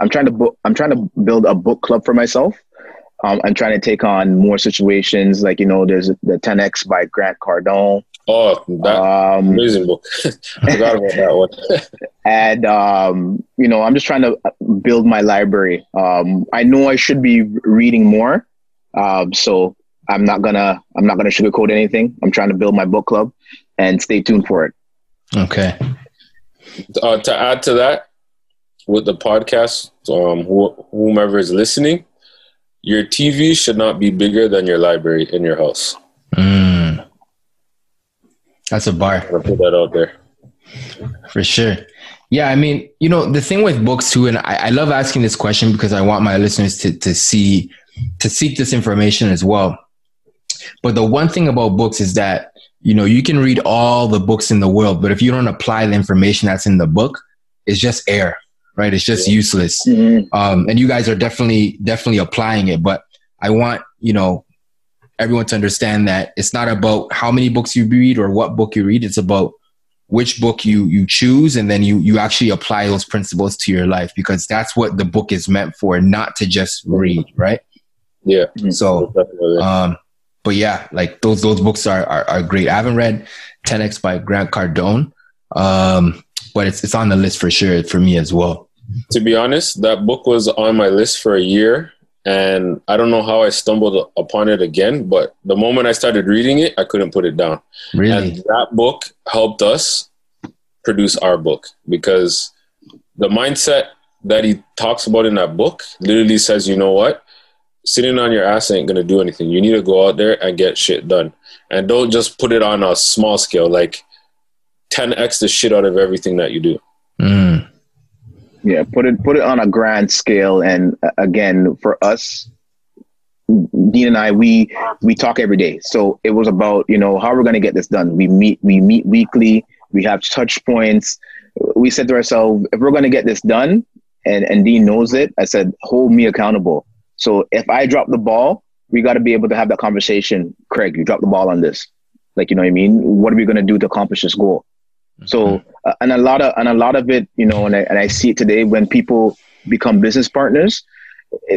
I'm trying to book, I'm trying to build a book club for myself. Um, I'm trying to take on more situations like you know there's the 10x by Grant Cardone. Oh, that um, amazing book! I forgot about that one. and um, you know, I'm just trying to build my library. Um, I know I should be reading more, um, so I'm not gonna I'm not gonna sugarcoat anything. I'm trying to build my book club, and stay tuned for it. Okay. Uh, to add to that, with the podcast, um, wh- whomever is listening, your TV should not be bigger than your library in your house. Mm. That's a bar. I'll put that out there. For sure. Yeah, I mean, you know, the thing with books too, and I, I love asking this question because I want my listeners to, to see, to seek this information as well. But the one thing about books is that, you know, you can read all the books in the world, but if you don't apply the information that's in the book, it's just air right? It's just yeah. useless. Mm-hmm. Um, and you guys are definitely definitely applying it. But I want you know everyone to understand that it's not about how many books you read or what book you read. It's about which book you you choose and then you you actually apply those principles to your life because that's what the book is meant for not to just read right yeah so um but yeah like those those books are are, are great i haven't read 10x by grant cardone um but it's it's on the list for sure for me as well. To be honest, that book was on my list for a year, and I don't know how I stumbled upon it again. But the moment I started reading it, I couldn't put it down. Really, and that book helped us produce our book because the mindset that he talks about in that book literally says, you know what? Sitting on your ass ain't gonna do anything. You need to go out there and get shit done. And don't just put it on a small scale. Like 10x the shit out of everything that you do. Mm. Yeah, put it put it on a grand scale, and uh, again, for us, Dean and I, we we talk every day. So it was about you know how we're going to get this done. We meet we meet weekly. We have touch points. We said to ourselves, if we're going to get this done, and and Dean knows it, I said, hold me accountable. So if I drop the ball, we got to be able to have that conversation. Craig, you dropped the ball on this. Like you know what I mean? What are we going to do to accomplish this goal? Mm-hmm. So uh, and a lot of and a lot of it, you know, and I, and I see it today when people become business partners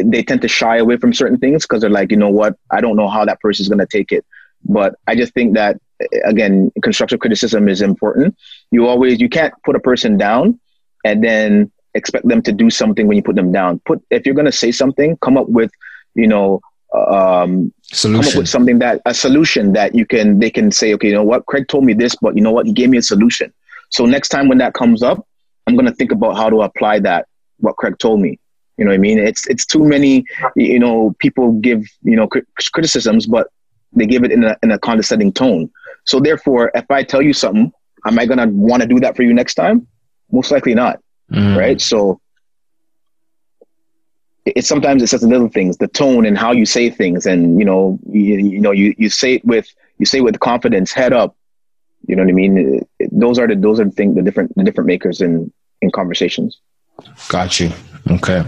they tend to shy away from certain things because they're like, you know what, I don't know how that person is going to take it. But I just think that again, constructive criticism is important. You always you can't put a person down and then expect them to do something when you put them down. Put if you're going to say something, come up with you know um, solution. come up with something that a solution that you can they can say, okay, you know what, Craig told me this, but you know what, he gave me a solution. So next time when that comes up, I'm going to think about how to apply that what Craig told me. You know what I mean? It's it's too many. You know, people give you know criticisms, but they give it in a in a condescending tone. So therefore, if I tell you something, am I gonna want to do that for you next time? Most likely not. Mm. Right. So it's sometimes it's just little things, the tone and how you say things, and you know, you, you know, you you say it with you say it with confidence, head up. You know what I mean? It, it, those are the those are the things the different the different makers in in conversations. Got you. Okay.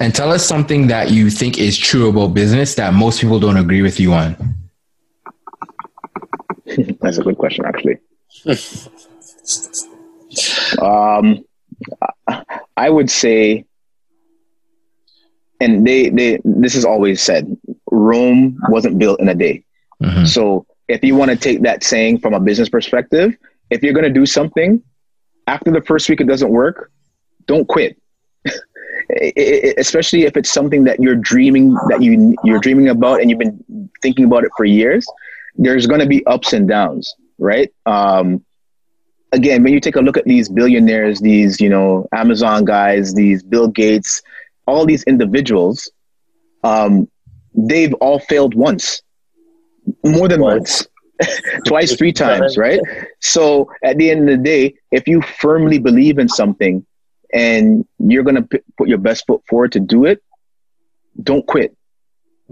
And tell us something that you think is true about business that most people don't agree with you on. That's a good question, actually. um, I would say, and they, they, this is always said, Rome wasn't built in a day. Mm-hmm. So if you want to take that saying from a business perspective, if you're going to do something, after the first week it doesn't work, don't quit especially if it's something that you're dreaming that you you're dreaming about and you've been thinking about it for years there's going to be ups and downs right um, again when you take a look at these billionaires these you know amazon guys these bill gates all these individuals um, they've all failed once more than once, once. twice three times right so at the end of the day if you firmly believe in something and you're going to p- put your best foot forward to do it, don't quit.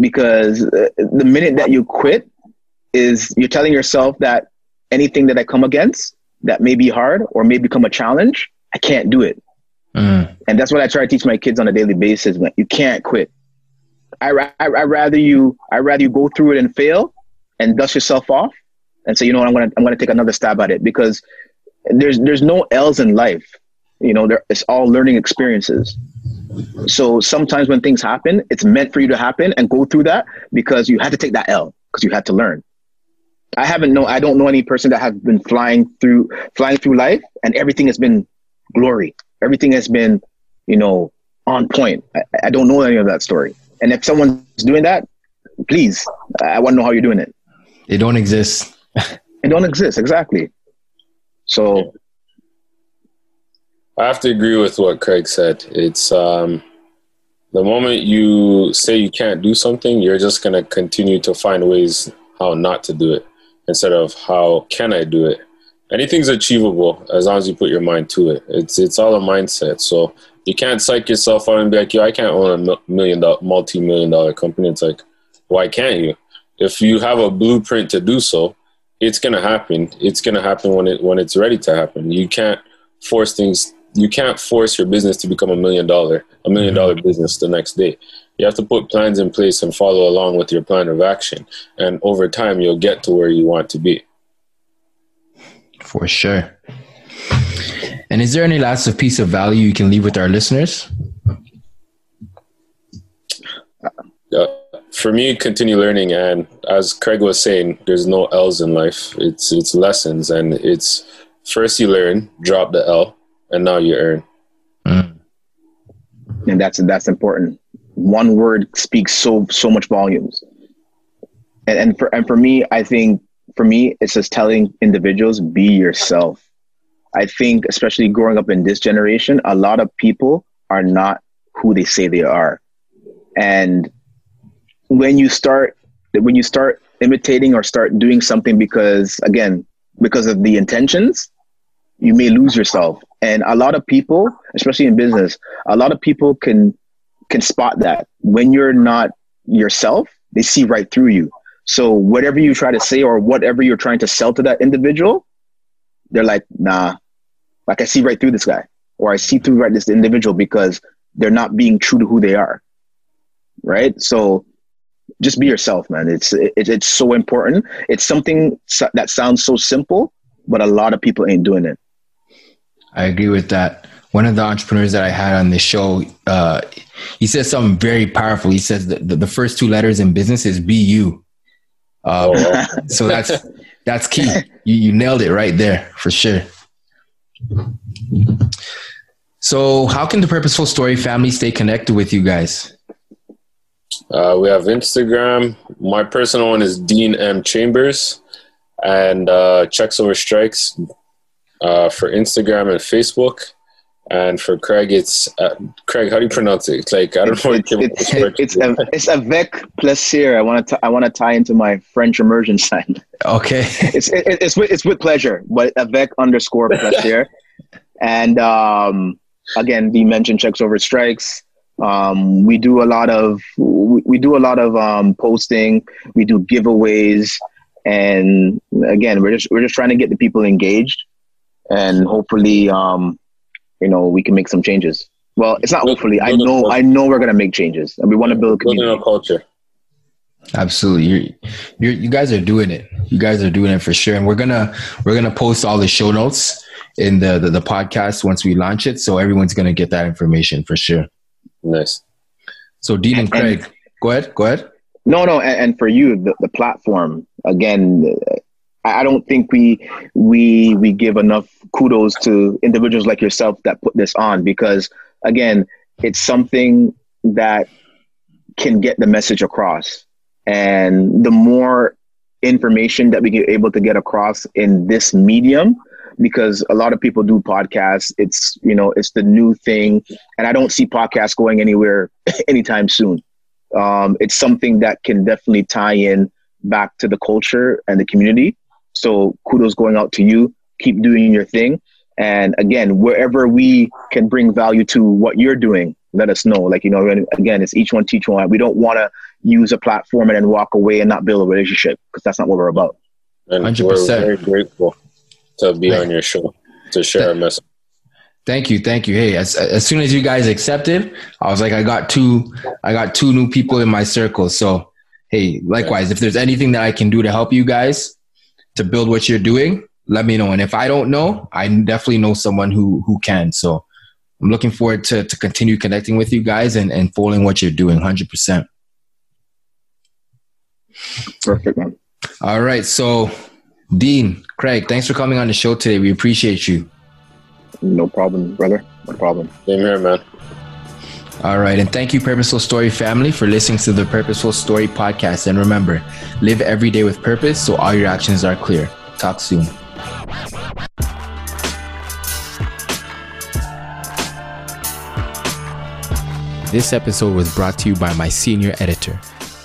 Because uh, the minute that you quit is you're telling yourself that anything that I come against that may be hard or may become a challenge, I can't do it. Mm. And that's what I try to teach my kids on a daily basis. Man. You can't quit. I, I, I rather you I rather you go through it and fail and dust yourself off and say, you know what, I'm gonna I'm gonna take another stab at it because there's there's no L's in life. You know, it's all learning experiences. So sometimes when things happen, it's meant for you to happen and go through that because you had to take that L because you had to learn. I haven't know I don't know any person that has been flying through flying through life and everything has been glory. Everything has been, you know, on point. I, I don't know any of that story. And if someone's doing that, please, I want to know how you're doing it. They don't exist. they don't exist, exactly. So I have to agree with what Craig said. It's um, the moment you say you can't do something, you're just going to continue to find ways how not to do it instead of how can I do it. Anything's achievable as long as you put your mind to it. It's it's all a mindset. So you can't psych yourself out and be like, yo, I can't own a million dollar, multi million dollar company. It's like, why can't you? If you have a blueprint to do so, it's gonna happen. It's gonna happen when it when it's ready to happen. You can't force things you can't force your business to become a million dollar a million dollar mm-hmm. business the next day you have to put plans in place and follow along with your plan of action and over time you'll get to where you want to be for sure and is there any last piece of value you can leave with our listeners uh, for me continue learning and as craig was saying there's no l's in life it's it's lessons and it's first you learn drop the l and now you earn. Mm. And that's that's important. One word speaks so so much volumes. And, and for and for me, I think for me, it's just telling individuals be yourself. I think, especially growing up in this generation, a lot of people are not who they say they are. And when you start when you start imitating or start doing something because again because of the intentions you may lose yourself. And a lot of people, especially in business, a lot of people can can spot that when you're not yourself, they see right through you. So whatever you try to say or whatever you're trying to sell to that individual, they're like, nah, like I see right through this guy, or I see through right this individual because they're not being true to who they are. Right. So just be yourself, man. It's it, it's so important. It's something that sounds so simple, but a lot of people ain't doing it. I agree with that. One of the entrepreneurs that I had on this show, uh, he said something very powerful. He says the, the first two letters in business is BU. Um, oh, so that's that's key. You, you nailed it right there for sure. So, how can the Purposeful Story family stay connected with you guys? Uh, we have Instagram. My personal one is Dean M Chambers, and uh, Checks Over Strikes uh, for Instagram and Facebook. And for Craig, it's uh, Craig. How do you pronounce it? It's like I don't know. It's it's, it's, a, it's avec plaisir. I want to I want to tie into my French immersion sign. Okay. it's it, it's with, it's with pleasure, but avec underscore plaisir. and um, again, we mentioned checks over strikes. Um, we do a lot of we, we do a lot of um, posting. We do giveaways, and again, we're just we're just trying to get the people engaged, and hopefully, um, you know, we can make some changes. Well, it's not hopefully. I know I know we're gonna make changes, and we want to build a community. Building a culture. Absolutely, you're, you're, you guys are doing it. You guys are doing it for sure, and we're gonna we're gonna post all the show notes in the, the, the podcast once we launch it, so everyone's gonna get that information for sure. Nice. So Dean and Craig, and, go ahead. Go ahead. No, no, and, and for you, the, the platform again. I don't think we we we give enough kudos to individuals like yourself that put this on because again, it's something that can get the message across. And the more information that we get able to get across in this medium, because a lot of people do podcasts. It's you know it's the new thing, and I don't see podcasts going anywhere anytime soon. Um, it's something that can definitely tie in back to the culture and the community. So kudos going out to you. Keep doing your thing, and again, wherever we can bring value to what you're doing, let us know. Like you know, again, it's each one teach one. We don't want to use a platform and then walk away and not build a relationship because that's not what we're about. And 100%. we're very grateful to be on your show to share a message. Thank you, thank you. Hey, as as soon as you guys accepted, I was like, I got two, I got two new people in my circle. So, hey, likewise, if there's anything that I can do to help you guys to build what you're doing, let me know. And if I don't know, I definitely know someone who who can. So, I'm looking forward to to continue connecting with you guys and and following what you're doing, hundred percent. Perfect, man. All right, so Dean, Craig, thanks for coming on the show today. We appreciate you. No problem, brother. No problem. Same here, man. All right. And thank you, Purposeful Story family, for listening to the Purposeful Story podcast. And remember, live every day with purpose so all your actions are clear. Talk soon. This episode was brought to you by my senior editor,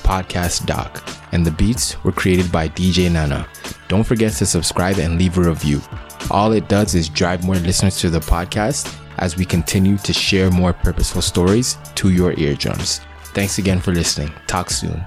Podcast Doc, and the beats were created by DJ Nana. Don't forget to subscribe and leave a review. All it does is drive more listeners to the podcast as we continue to share more purposeful stories to your eardrums. Thanks again for listening. Talk soon.